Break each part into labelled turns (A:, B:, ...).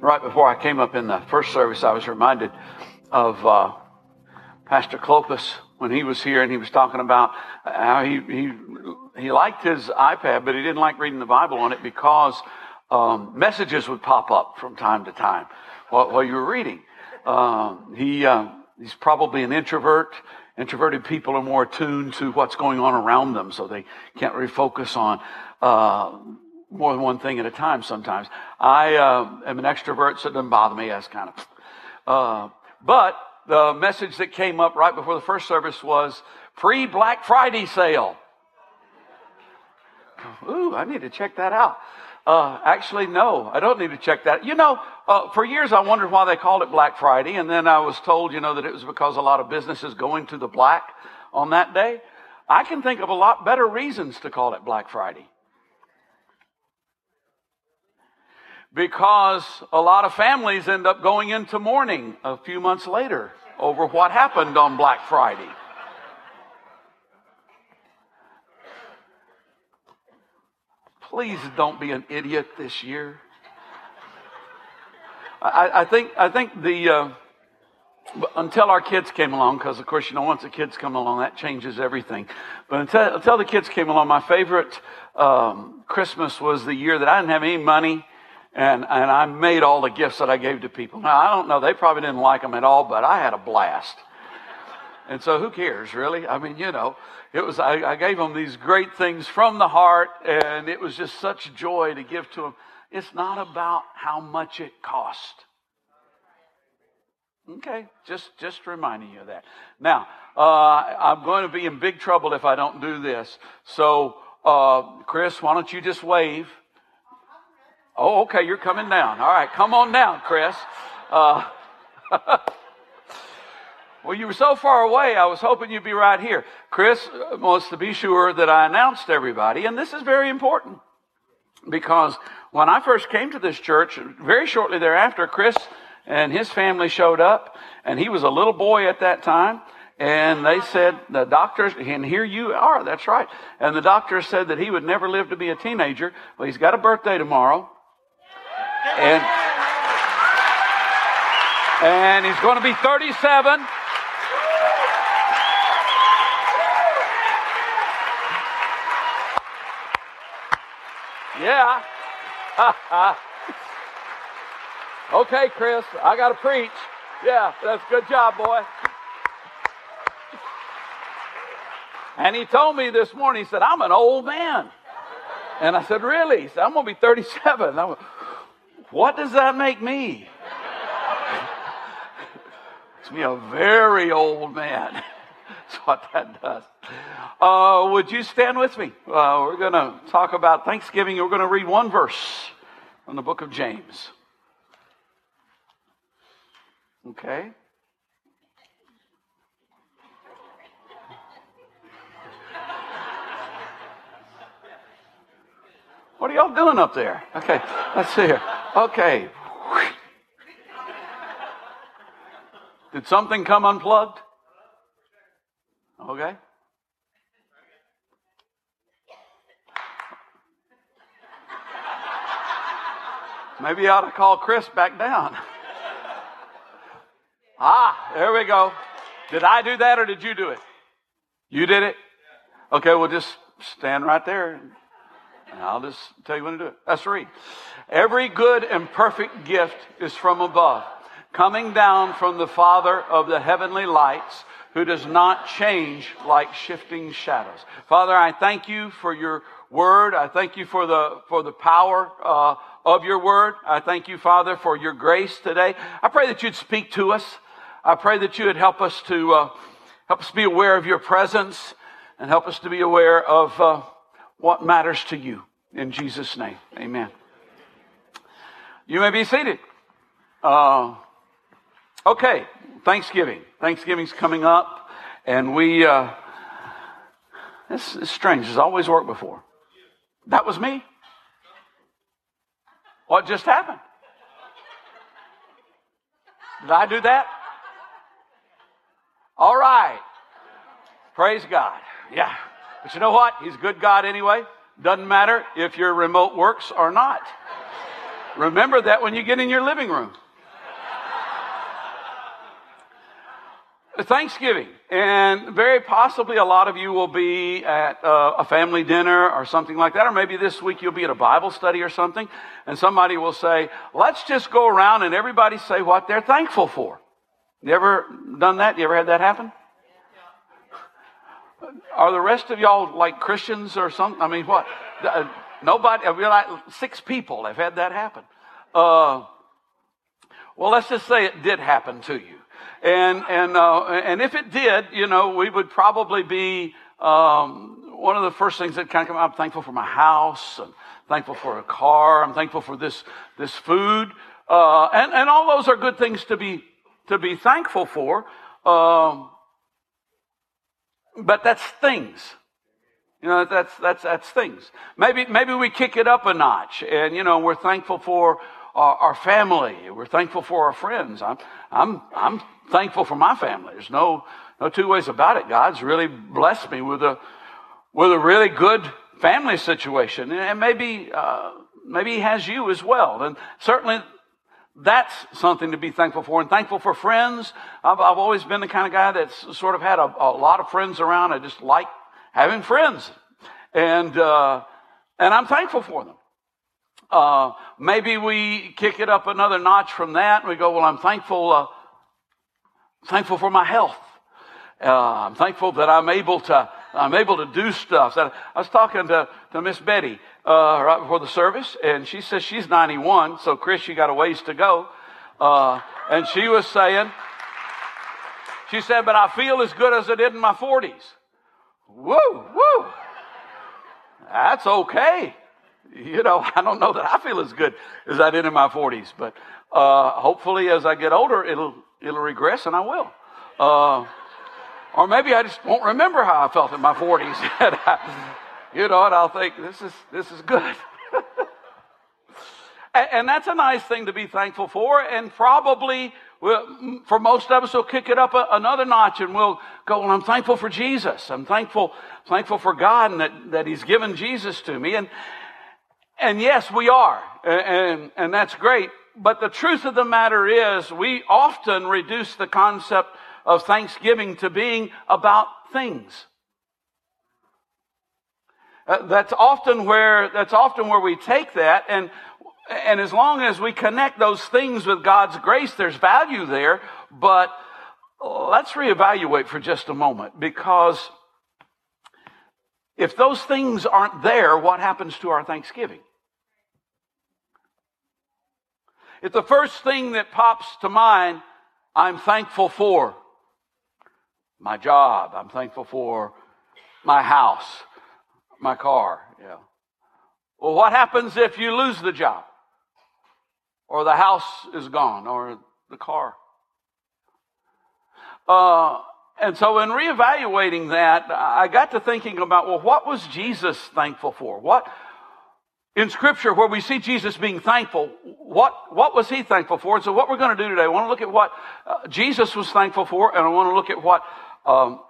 A: right before I came up in the first service, I was reminded of uh, Pastor Clopas when he was here and he was talking about how he, he, he liked his iPad, but he didn't like reading the Bible on it because um, messages would pop up from time to time while, while you were reading. Um, he, uh, he's probably an introvert. Introverted people are more attuned to what's going on around them, so they can't really focus on uh, more than one thing at a time sometimes. I uh, am an extrovert, so it doesn't bother me. That's kind of. Uh, but the message that came up right before the first service was pre Black Friday sale. Ooh, I need to check that out. Uh, actually, no, I don't need to check that. You know, uh, for years I wondered why they called it Black Friday, and then I was told, you know, that it was because a lot of businesses going to the black on that day. I can think of a lot better reasons to call it Black Friday. Because a lot of families end up going into mourning a few months later over what happened on Black Friday. Please don't be an idiot this year. I, I think I think the uh, until our kids came along, because of course you know once the kids come along that changes everything. But until, until the kids came along, my favorite um, Christmas was the year that I didn't have any money. And, and I made all the gifts that I gave to people. Now, I don't know, they probably didn't like them at all, but I had a blast. And so who cares, really? I mean, you know, it was, I, I, gave them these great things from the heart, and it was just such joy to give to them. It's not about how much it cost. Okay, just, just reminding you of that. Now, uh, I'm going to be in big trouble if I don't do this. So, uh, Chris, why don't you just wave? Oh, okay, you're coming down. All right, come on down, Chris. Uh, Well, you were so far away, I was hoping you'd be right here. Chris wants to be sure that I announced everybody, and this is very important because when I first came to this church, very shortly thereafter, Chris and his family showed up, and he was a little boy at that time. And they said, the doctors, and here you are, that's right. And the doctor said that he would never live to be a teenager. Well, he's got a birthday tomorrow. And, and he's going to be 37. Yeah. okay, Chris, I got to preach. Yeah, that's good job, boy. And he told me this morning, he said, I'm an old man. And I said, Really? He said, I'm going to be 37. What does that make me? It's me a very old man. That's what that does. Uh, would you stand with me? Uh, we're going to talk about Thanksgiving. We're going to read one verse from the book of James. Okay? What are y'all doing up there? Okay, let's see here. Okay. Did something come unplugged? Okay. Maybe you ought to call Chris back down. ah, there we go. Did I do that or did you do it? You did it? Okay, we'll just stand right there I'll just tell you when to do it. Let's read. Every good and perfect gift is from above, coming down from the Father of the heavenly lights, who does not change like shifting shadows. Father, I thank you for your word. I thank you for the, for the power, uh, of your word. I thank you, Father, for your grace today. I pray that you'd speak to us. I pray that you would help us to uh, help us be aware of your presence and help us to be aware of uh, what matters to you. In Jesus' name, Amen. You may be seated. Uh, okay, Thanksgiving. Thanksgiving's coming up, and we. Uh, this is strange. It's always worked before. That was me. What just happened? Did I do that? All right. Praise God. Yeah. But you know what? He's a good God anyway. Doesn't matter if your remote works or not. Remember that when you get in your living room. Thanksgiving, and very possibly a lot of you will be at uh, a family dinner or something like that, or maybe this week you'll be at a Bible study or something, and somebody will say, "Let's just go around and everybody say what they're thankful for." You ever done that? You ever had that happen? Are the rest of y'all like Christians or something? I mean, what? Uh, nobody. Mean, like six people have had that happen. Uh, well, let's just say it did happen to you. And, and, uh, and if it did, you know, we would probably be, um, one of the first things that kind of come I'm thankful for my house and thankful for a car. I'm thankful for this, this food. Uh, and, and all those are good things to be, to be thankful for. Um, but that's things. You know, that's, that's, that's things. Maybe, maybe we kick it up a notch and, you know, we're thankful for our, our family. We're thankful for our friends. I'm, I'm, I'm thankful for my family. There's no, no two ways about it. God's really blessed me with a, with a really good family situation. And maybe, uh, maybe He has you as well. And certainly that's something to be thankful for. And thankful for friends. I've, I've always been the kind of guy that's sort of had a, a lot of friends around. I just like having friends. And, uh, and I'm thankful for them. Uh, maybe we kick it up another notch from that and we go, well, I'm thankful, uh, thankful for my health. Uh, I'm thankful that I'm able to, I'm able to do stuff. I was talking to, to Miss Betty, uh, right before the service and she says she's 91. So Chris, you got a ways to go. Uh, and she was saying, she said, but I feel as good as I did in my 40s. Woo, woo. That's okay you know, I don't know that I feel as good as I did in my 40s, but uh, hopefully as I get older, it'll it'll regress, and I will. Or maybe I just won't remember how I felt in my 40s. you know, and I'll think this is this is good. and, and that's a nice thing to be thankful for, and probably We'll, for most of us, we'll kick it up a, another notch and we'll go, well, I'm thankful for Jesus. I'm thankful, thankful for God and that, that He's given Jesus to me. And, and yes, we are. And, and that's great. But the truth of the matter is we often reduce the concept of Thanksgiving to being about things. Uh, that's often where, that's often where we take that. And, and as long as we connect those things with God's grace, there's value there. But let's reevaluate for just a moment because if those things aren't there, what happens to our Thanksgiving? If the first thing that pops to mind, I'm thankful for my job. I'm thankful for my house, my car. Yeah. Well, what happens if you lose the job? Or the house is gone, or the car? Uh, and so in reevaluating that, I got to thinking about, well, what was Jesus thankful for? What, in scripture where we see Jesus being thankful, what, what was he thankful for? And so what we're going to do today, I want to look at what uh, Jesus was thankful for, and I want to look at what um,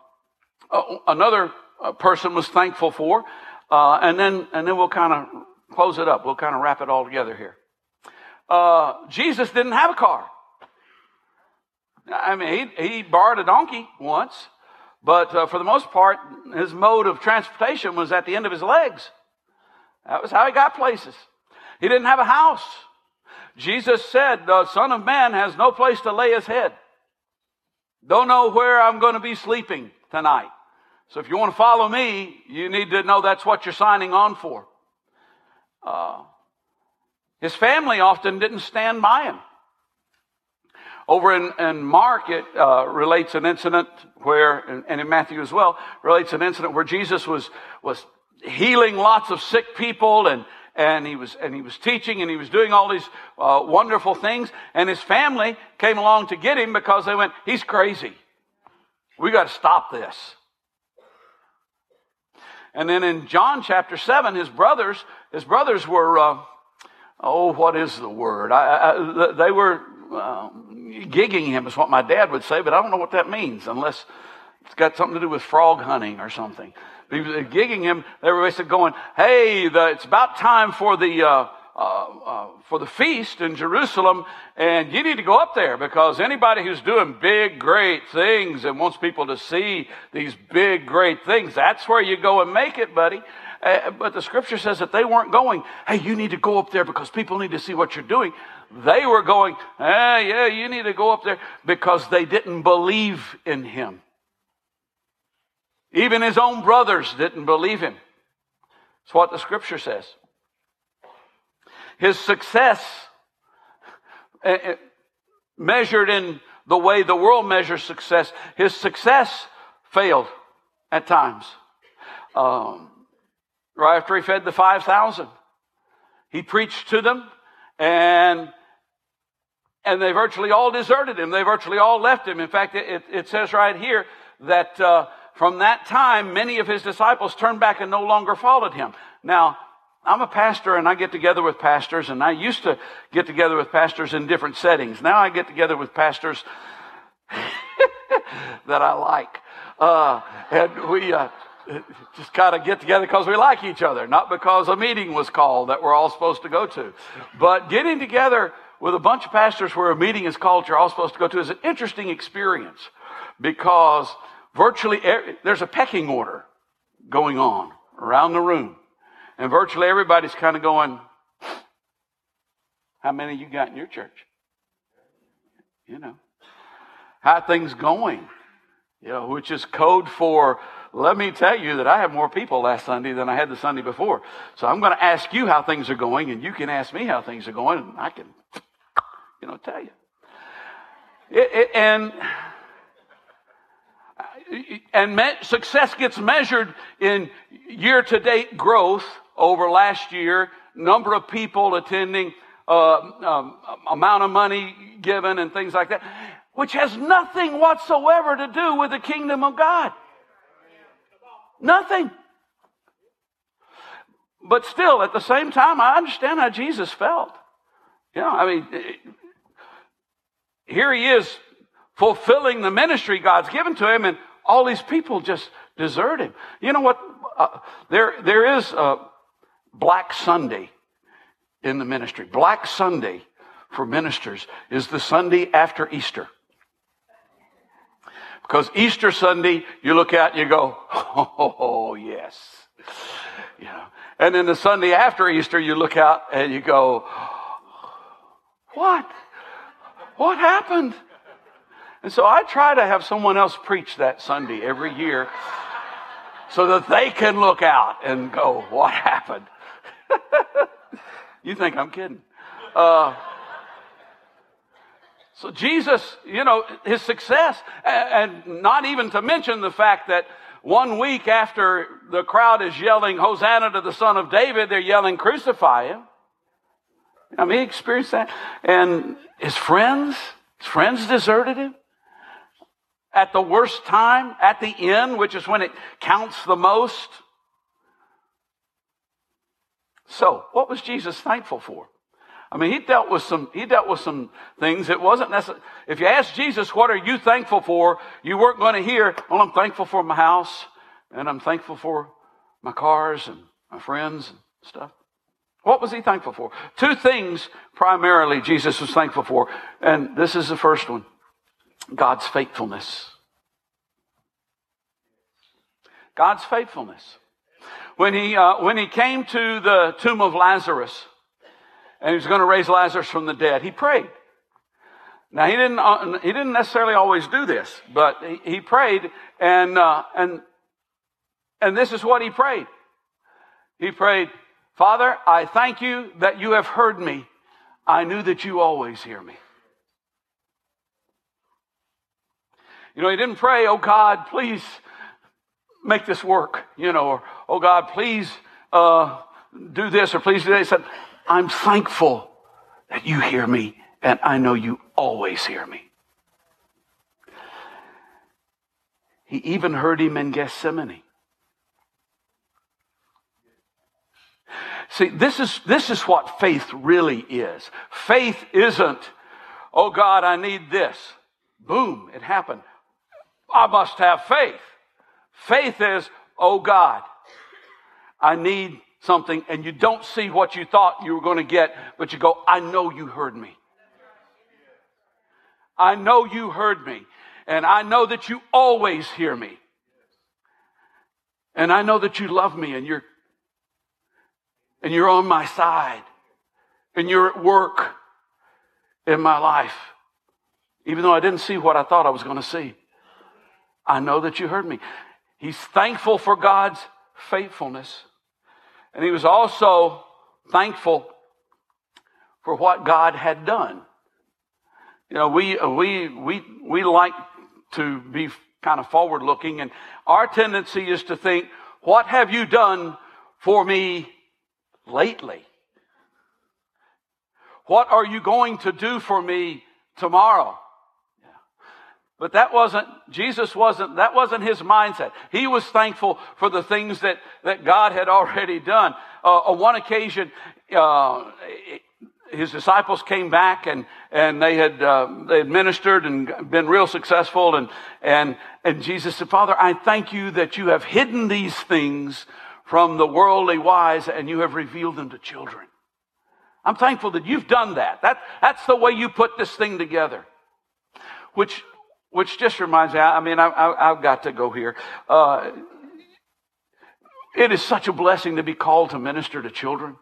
A: another uh, person was thankful for, uh, and then and then we'll kind of close it up. We'll kind of wrap it all together here. Uh, Jesus didn't have a car. I mean, he, he borrowed a donkey once, but uh, for the most part, his mode of transportation was at the end of his legs. That was how he got places. He didn't have a house. Jesus said, the Son of Man has no place to lay his head. Don't know where I'm going to be sleeping tonight. So if you want to follow me, you need to know that's what you're signing on for. Uh, his family often didn't stand by him. Over in, in Mark, it uh, relates an incident where, and, in Matthew as well, relates an incident where Jesus was, was healing lots of sick people and, and he was, and he was teaching and he was doing all these uh, wonderful things. And his family came along to get him because they went, he's crazy. We got to stop this. And then in John chapter 7, his brothers, his brothers were, uh, oh, what is the word? I, I, they were uh, gigging him, is what my dad would say, but I don't know what that means unless it's got something to do with frog hunting or something. Was gigging him. Were basically going, "Hey, the, it's about time for the uh, uh, uh, for the feast in Jerusalem, and you need to go up there because anybody who's doing big, great things and wants people to see these big, great things, that's where you go and make it, buddy. Uh, but the scripture says that they weren't going, hey, you need to go up there because people need to see what you're doing. They were going, eh, yeah, you need to go up there because they didn't believe in him. Even his own brothers didn't believe him. It's what the scripture says. His success, eh, eh, measured in the way the world measures success, his success failed at times. Um, right after he fed the 5,000, he preached to them and and they virtually all deserted him. They virtually all left him. In fact, it, it says right here that uh, from that time, many of his disciples turned back and no longer followed him. Now, I'm a pastor and I get together with pastors, and I used to get together with pastors in different settings. Now I get together with pastors that I like. Uh, and we uh, just kind of get together because we like each other, not because a meeting was called that we're all supposed to go to. But getting together with a bunch of pastors where a meeting is called you're all supposed to go to is an interesting experience because virtually there's a pecking order going on around the room. And virtually everybody's kind of going, How many you got in your church? You know, how things going? You know, which is code for, let me tell you that I have more people last Sunday than I had the Sunday before. So I'm going to ask you how things are going, and you can ask me how things are going, and I can you know, tell you. It, it, and and me, success gets measured in year to date growth over last year, number of people attending, uh, um, amount of money given, and things like that, which has nothing whatsoever to do with the kingdom of God. Nothing. But still, at the same time, I understand how Jesus felt. You know, I mean, here he is fulfilling the ministry God's given to him, and all these people just desert him. You know what? Uh, there, there is a Black Sunday in the ministry. Black Sunday for ministers is the Sunday after Easter. Because Easter Sunday, you look out and you go, oh, yes. You know. And then the Sunday after Easter, you look out and you go, what? What happened? And so I try to have someone else preach that Sunday every year so that they can look out and go, What happened? you think I'm kidding. Uh, so Jesus, you know, his success, and not even to mention the fact that one week after the crowd is yelling, Hosanna to the Son of David, they're yelling, Crucify him. I mean, he experienced that. And his friends, his friends deserted him. At the worst time, at the end, which is when it counts the most. So, what was Jesus thankful for? I mean, he dealt with some, he dealt with some things. It wasn't necessary. If you ask Jesus, what are you thankful for? You weren't going to hear, well, I'm thankful for my house and I'm thankful for my cars and my friends and stuff. What was he thankful for? Two things primarily Jesus was thankful for. And this is the first one God's faithfulness. God's faithfulness. When he, uh, when he came to the tomb of Lazarus and he was going to raise Lazarus from the dead, he prayed. Now he didn't, uh, he didn't necessarily always do this, but he, he prayed and, uh, and, and this is what he prayed. He prayed, Father, I thank you that you have heard me. I knew that you always hear me. You know, he didn't pray, oh God, please make this work, you know, or oh God, please uh, do this or please do that. He said, I'm thankful that you hear me and I know you always hear me. He even heard him in Gethsemane. See, this is, this is what faith really is. Faith isn't, oh God, I need this. Boom, it happened. I must have faith. Faith is, oh God, I need something and you don't see what you thought you were going to get, but you go, I know you heard me. I know you heard me. And I know that you always hear me. And I know that you love me and you're, and you're on my side and you're at work in my life. Even though I didn't see what I thought I was going to see. I know that you heard me. He's thankful for God's faithfulness. And he was also thankful for what God had done. You know, we, uh, we, we, we like to be kind of forward looking and our tendency is to think, what have you done for me lately? What are you going to do for me tomorrow? But that wasn't, Jesus wasn't, that wasn't his mindset. He was thankful for the things that, that God had already done. Uh, on one occasion, uh, his disciples came back and, and they had, uh, they had ministered and been real successful. And, and, and Jesus said, Father, I thank you that you have hidden these things from the worldly wise and you have revealed them to children. I'm thankful that you've done that. that that's the way you put this thing together. Which, which just reminds me, I mean, I, have got to go here. Uh, it is such a blessing to be called to minister to children.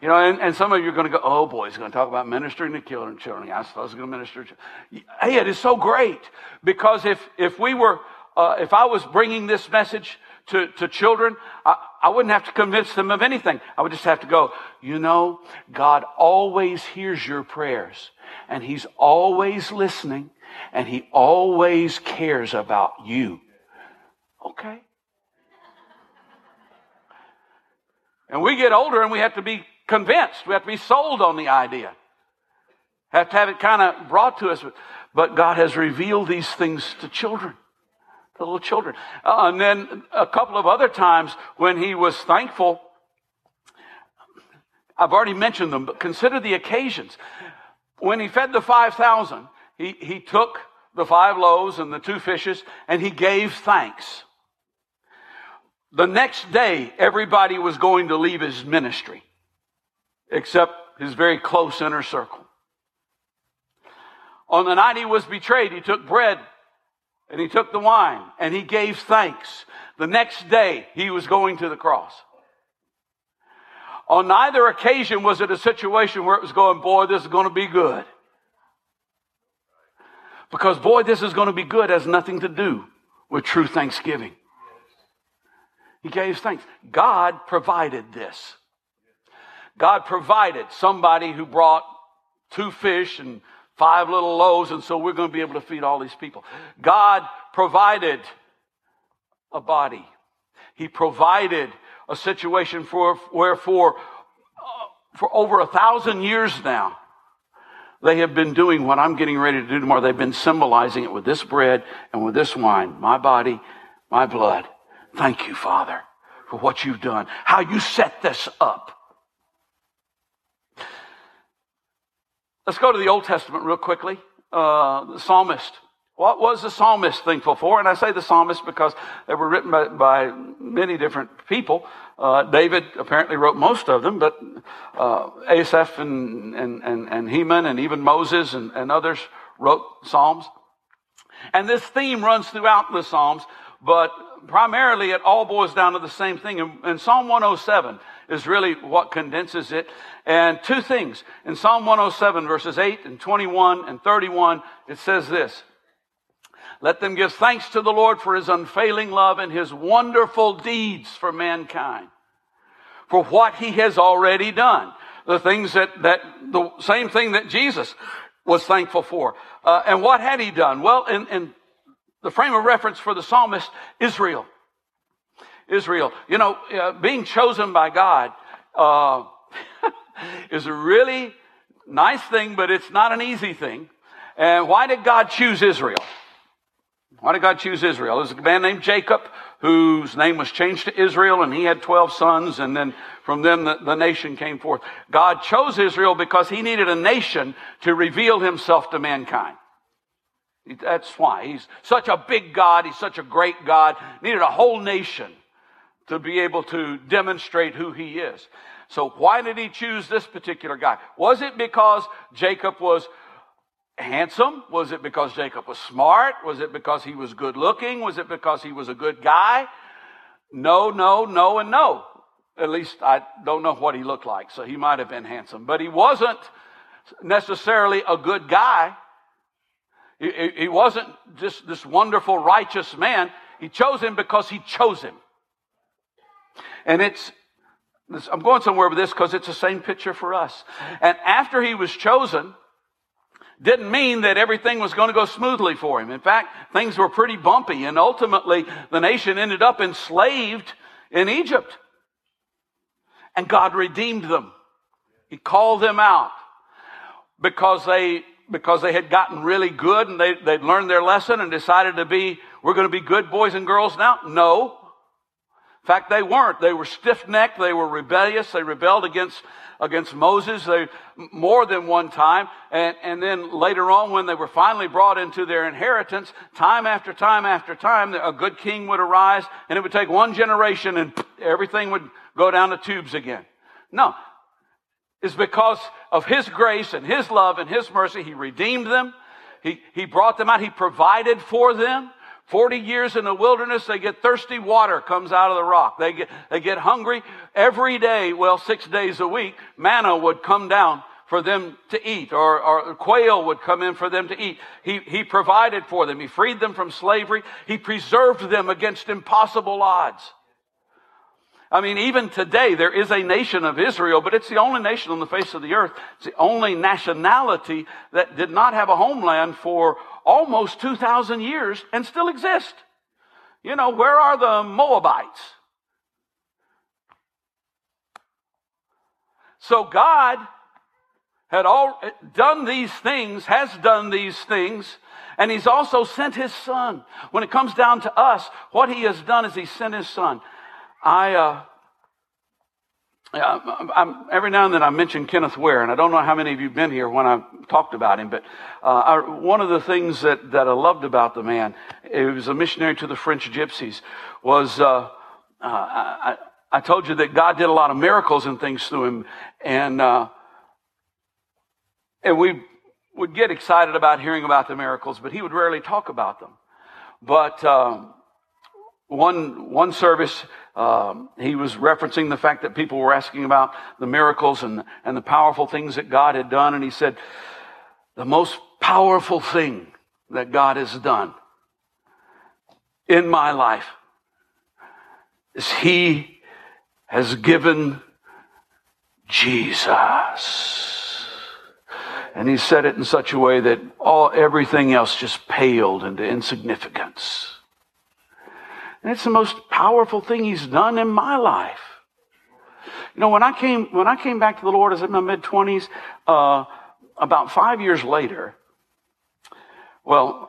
A: You know, and, and some of you are going to go, oh boy, he's going to talk about ministering to children. children. I suppose he's going to minister to Hey, it is so great because if, if we were, uh, if I was bringing this message to, to children, I, I wouldn't have to convince them of anything. I would just have to go, you know, God always hears your prayers and he's always listening and he always cares about you. Okay. And we get older and we have to be convinced. We have to be sold on the idea. Have to have it kind of brought to us. But God has revealed these things to children, to little children. Uh, and then a couple of other times when he was thankful, I've already mentioned them, but consider the occasions. When he fed the 5,000, he, he took the five loaves and the two fishes and he gave thanks. The next day, everybody was going to leave his ministry except his very close inner circle. On the night he was betrayed, he took bread and he took the wine and he gave thanks. The next day, he was going to the cross. On neither occasion was it a situation where it was going, boy, this is going to be good. Because, boy, this is going to be good has nothing to do with true thanksgiving. He gave thanks. God provided this. God provided somebody who brought two fish and five little loaves, and so we're going to be able to feed all these people. God provided a body. He provided a situation for where for, uh, for over a thousand years now, they have been doing what I'm getting ready to do tomorrow. They've been symbolizing it with this bread and with this wine, my body, my blood. Thank you, Father, for what you've done, how you set this up. Let's go to the Old Testament real quickly. Uh, the psalmist. What was the psalmist thankful for? And I say the psalmist because they were written by, by many different people. Uh, David apparently wrote most of them, but uh, Asaph and, and, and, and Heman and even Moses and, and others wrote psalms. And this theme runs throughout the psalms, but primarily it all boils down to the same thing. And, in Psalm 107, is really what condenses it. And two things. In Psalm 107 verses 8 and 21 and 31, it says this. Let them give thanks to the Lord for his unfailing love and his wonderful deeds for mankind. For what he has already done. The things that, that, the same thing that Jesus was thankful for. Uh, and what had he done? Well, in, in the frame of reference for the psalmist, Israel. Israel. You know, uh, being chosen by God uh, is a really nice thing, but it's not an easy thing. And why did God choose Israel? Why did God choose Israel? There's a man named Jacob whose name was changed to Israel and he had 12 sons and then from them the, the, nation came forth. God chose Israel because he needed a nation to reveal himself to mankind. That's why. He's such a big God. He's such a great God. Needed a whole nation to be able to demonstrate who he is. So why did he choose this particular guy? Was it because Jacob was handsome? Was it because Jacob was smart? Was it because he was good looking? Was it because he was a good guy? No, no, no, and no. At least I don't know what he looked like, so he might have been handsome. But he wasn't necessarily a good guy. He, wasn't just this wonderful, righteous man. He chose him because he chose him. And it's, I'm going somewhere with this because it's the same picture for us. And after he was chosen, didn't mean that everything was going to go smoothly for him. In fact, things were pretty bumpy and ultimately the nation ended up enslaved in Egypt. And God redeemed them. He called them out because they because they had gotten really good and they, they'd learned their lesson and decided to be, we're going to be good boys and girls now? No. Fact, they weren't. They were stiff-necked. They were rebellious. They rebelled against, against Moses they, more than one time. And, and then later on, when they were finally brought into their inheritance, time after time after time, a good king would arise and it would take one generation and everything would go down the tubes again. No, It's because of His grace and His love and His mercy. He redeemed them. He, he brought them out. He provided for them. 40 years in the wilderness, they get thirsty water comes out of the rock. They get, they get hungry every day. Well, six days a week, manna would come down for them to eat or, or quail would come in for them to eat. He, he provided for them. He freed them from slavery. He preserved them against impossible odds. I mean, even today, there is a nation of Israel, but it's the only nation on the face of the earth. It's the only nationality that did not have a homeland for almost 2,000 years and still exist. You know, where are the Moabites? So God had all done these things, has done these things, and He's also sent His Son. When it comes down to us, what He has done is He sent His Son. I, uh, I'm, every now and then I mention Kenneth Ware, and I don't know how many of you have been here when I talked about him, but uh, I, one of the things that, that I loved about the man, he was a missionary to the French gypsies, was uh, uh, I, I, told you that God did a lot of miracles and things through him, and uh, and we would get excited about hearing about the miracles, but he would rarely talk about them. But um, one one service, um, he was referencing the fact that people were asking about the miracles and and the powerful things that God had done, and he said, "The most powerful thing that God has done in my life is He has given Jesus." And he said it in such a way that all everything else just paled into insignificance. And it's the most powerful thing he's done in my life. You know, when I came, when I came back to the Lord, I was in my mid twenties, uh, about five years later, well,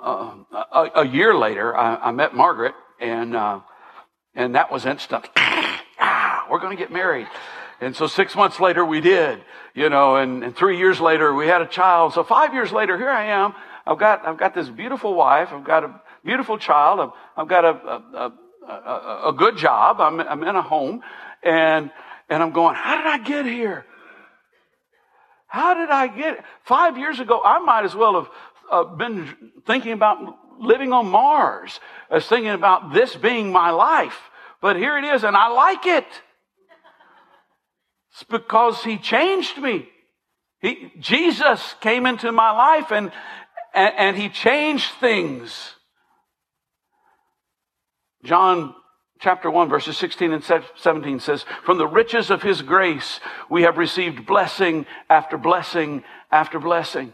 A: uh, a, a, year later, I, I met Margaret and, uh, and that was instant. ah, we're going to get married. And so six months later, we did, you know, and, and three years later, we had a child. So five years later, here I am. I've got, I've got this beautiful wife. I've got a beautiful child. I've, I've got a, a, a, a good job. I'm, I'm in a home and, and I'm going, how did I get here? How did I get five years ago? I might as well have uh, been thinking about living on Mars as thinking about this being my life. But here it is, and I like it. It's because He changed me. He, Jesus came into my life and, and, and He changed things. John chapter 1 verses 16 and 17 says, From the riches of his grace we have received blessing after blessing after blessing.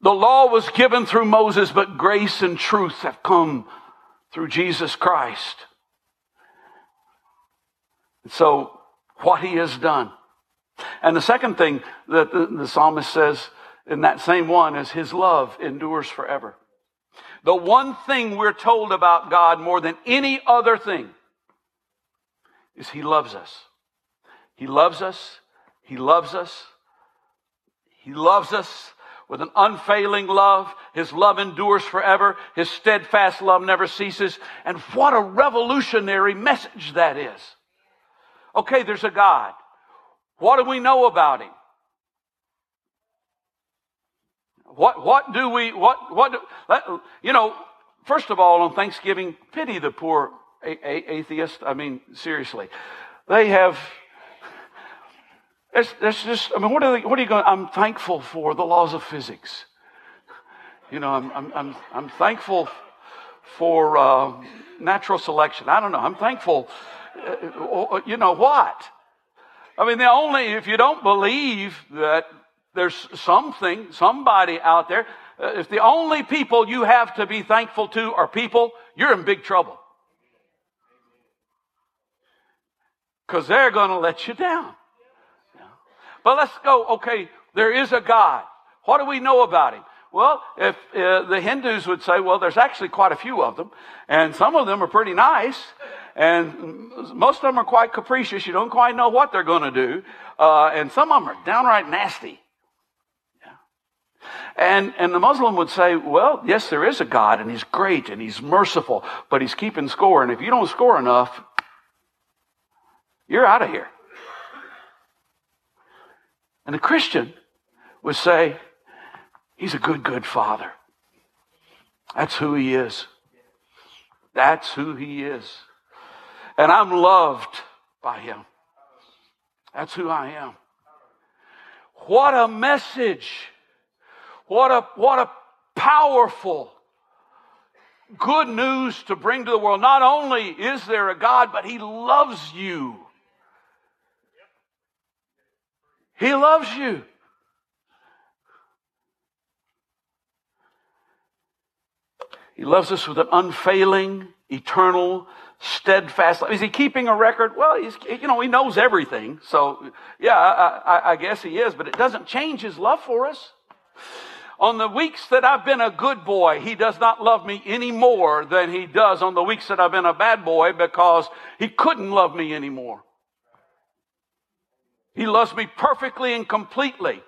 A: The law was given through Moses, but grace and truth have come through Jesus Christ. So, what he has done. And the second thing that the, the psalmist says in that same one is his love endures forever. The one thing we're told about God more than any other thing is He loves us. He loves us. He loves us. He loves us with an unfailing love. His love endures forever. His steadfast love never ceases. And what a revolutionary message that is. Okay, there's a God. What do we know about him? What, what do we, what, what, do, you know, first of all, on Thanksgiving, pity the poor a- a- atheist. I mean, seriously. They have, it's just, I mean, what are, they, what are you going, I'm thankful for the laws of physics. You know, I'm, I'm, I'm, I'm thankful for uh, natural selection. I don't know. I'm thankful, uh, you know what? I mean, the only, if you don't believe that there's something, somebody out there, uh, if the only people you have to be thankful to are people, you're in big trouble. Because they're going to let you down. But let's go, okay, there is a God. What do we know about him? Well, if uh, the Hindus would say, well, there's actually quite a few of them, and some of them are pretty nice, and most of them are quite capricious. You don't quite know what they're going to do, uh, and some of them are downright nasty. And, and the Muslim would say, well, yes, there is a God, and He's great, and He's merciful, but He's keeping score, and if you don't score enough, you're out of here. And the Christian would say, He's a good, good father. That's who He is. That's who He is. And I'm loved by Him. That's who I am. What a message. What a, what a powerful good news to bring to the world. Not only is there a God, but He loves you. He loves you. He loves us with an unfailing, eternal, steadfast. Love. Is he keeping a record? Well, he's, you know, he knows everything. So, yeah, I, I, I guess he is, but it doesn't change his love for us. On the weeks that I've been a good boy, he does not love me any more than he does on the weeks that I've been a bad boy because he couldn't love me anymore. He loves me perfectly and completely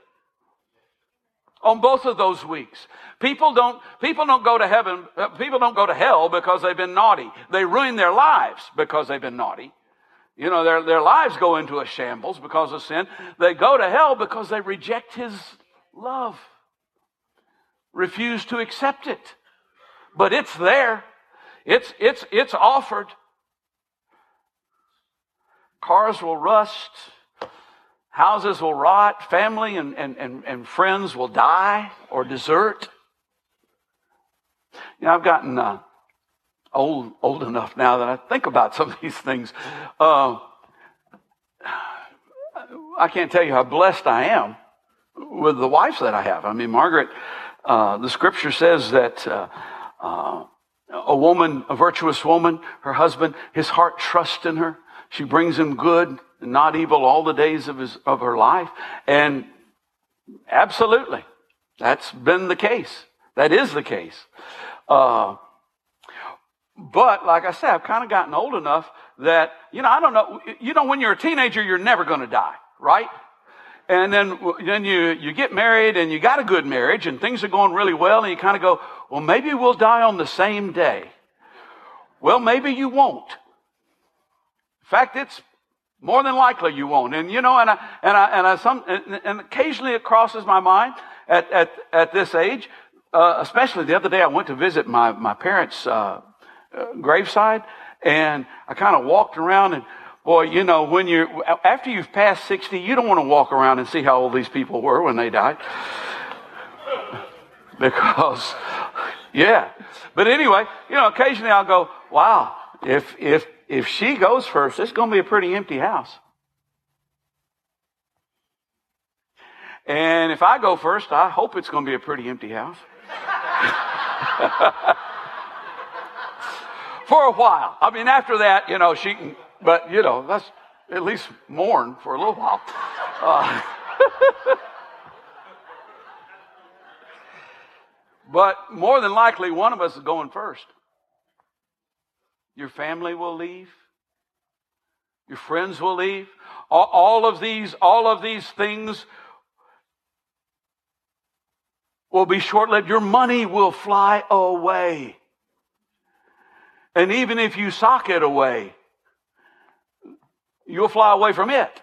A: on both of those weeks. People don't, people don't go to heaven, uh, people don't go to hell because they've been naughty. They ruin their lives because they've been naughty. You know, their, their lives go into a shambles because of sin. They go to hell because they reject His love, refuse to accept it. But it's there. It's, it's, it's offered. Cars will rust. Houses will rot, family and, and, and, and friends will die or desert. You know, I've gotten uh, old old enough now that I think about some of these things. Uh, I can't tell you how blessed I am with the wives that I have. I mean, Margaret, uh, the scripture says that uh, uh, a woman, a virtuous woman, her husband, his heart trusts in her. She brings him good not evil all the days of his, of her life. And absolutely, that's been the case. That is the case. Uh, but like I said, I've kind of gotten old enough that, you know, I don't know, you know, when you're a teenager, you're never going to die, right? And then, then you, you get married and you got a good marriage and things are going really well and you kind of go, well, maybe we'll die on the same day. Well, maybe you won't. In fact, it's more than likely you won't. And you know, and I, and I, and I, some, and, and occasionally it crosses my mind at, at, at this age, uh, especially the other day I went to visit my, my parents' uh, uh, graveside and I kind of walked around and boy, you know, when you're, after you've passed 60, you don't want to walk around and see how old these people were when they died. because, yeah. But anyway, you know, occasionally I'll go, wow, if, if, if she goes first, it's going to be a pretty empty house. And if I go first, I hope it's going to be a pretty empty house. for a while. I mean, after that, you know, she can, but, you know, let's at least mourn for a little while. Uh, but more than likely, one of us is going first. Your family will leave. Your friends will leave. All, all of these, all of these things will be short lived. Your money will fly away. And even if you sock it away, you'll fly away from it.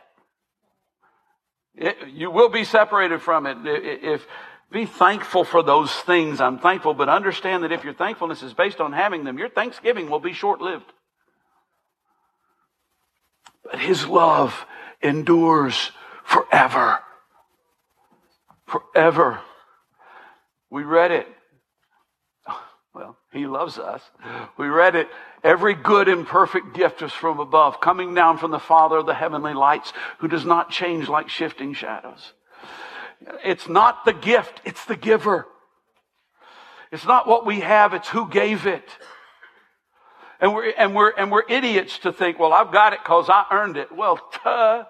A: it you will be separated from it. If, be thankful for those things. I'm thankful, but understand that if your thankfulness is based on having them, your thanksgiving will be short lived. But His love endures forever. Forever. We read it. He loves us. We read it. Every good and perfect gift is from above, coming down from the Father of the heavenly lights, who does not change like shifting shadows. It's not the gift, it's the giver. It's not what we have, it's who gave it. And we're, and we're, and we're idiots to think, well, I've got it because I earned it. Well, tuh.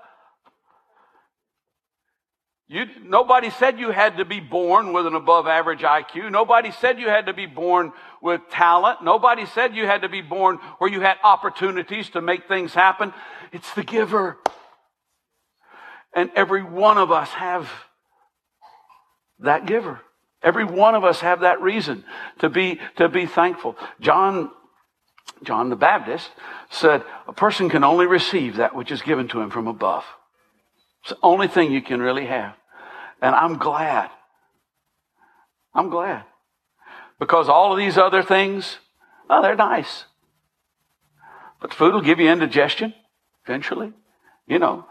A: You, nobody said you had to be born with an above average IQ. Nobody said you had to be born with talent. Nobody said you had to be born where you had opportunities to make things happen. It's the giver. And every one of us have that giver. Every one of us have that reason to be, to be thankful. John, John the Baptist said, a person can only receive that which is given to him from above. It's the only thing you can really have. And I'm glad. I'm glad. Because all of these other things, oh, they're nice. But food will give you indigestion eventually. You know,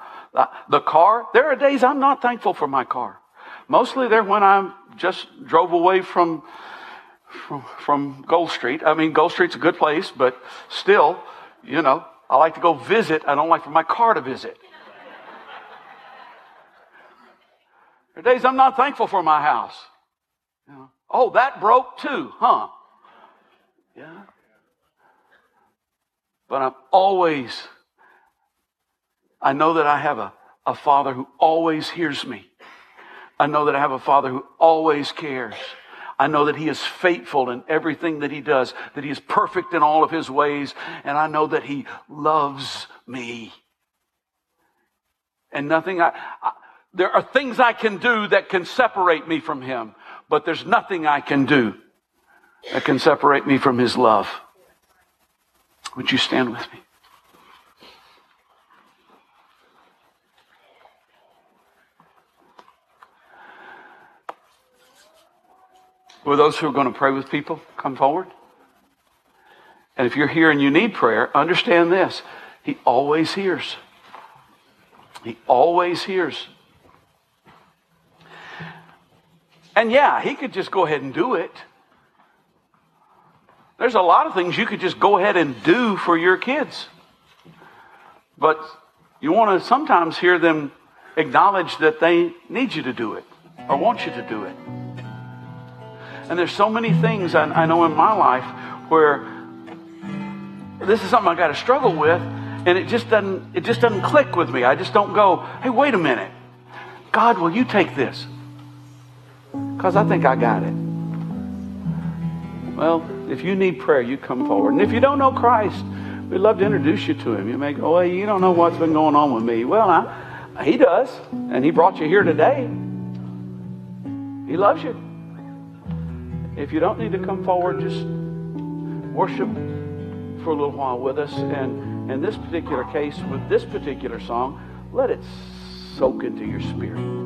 A: the car, there are days I'm not thankful for my car. Mostly they're when I just drove away from, from, from Gold Street. I mean, Gold Street's a good place, but still, you know, I like to go visit. I don't like for my car to visit. There are days I'm not thankful for my house. You know, oh, that broke too, huh? Yeah. But I'm always, I know that I have a, a father who always hears me. I know that I have a Father who always cares. I know that He is faithful in everything that He does, that He is perfect in all of His ways, and I know that He loves me. And nothing I, I there are things I can do that can separate me from Him, but there's nothing I can do that can separate me from His love. Would you stand with me? Will those who are going to pray with people come forward? And if you're here and you need prayer, understand this. He always hears. He always hears. And yeah, he could just go ahead and do it. There's a lot of things you could just go ahead and do for your kids. But you want to sometimes hear them acknowledge that they need you to do it or want you to do it. And there's so many things I, I know in my life where this is something I got to struggle with, and it just doesn't it just doesn't click with me. I just don't go, hey, wait a minute, God, will you take this? Because I think I got it. Well, if you need prayer, you come forward. And if you don't know Christ, we'd love to introduce you to him. You may go, well, you don't know what's been going on with me. Well, I, he does, and he brought you here today. He loves you. If you don't need to come forward, just worship for a little while with us. And in this particular case, with this particular song, let it soak into your spirit.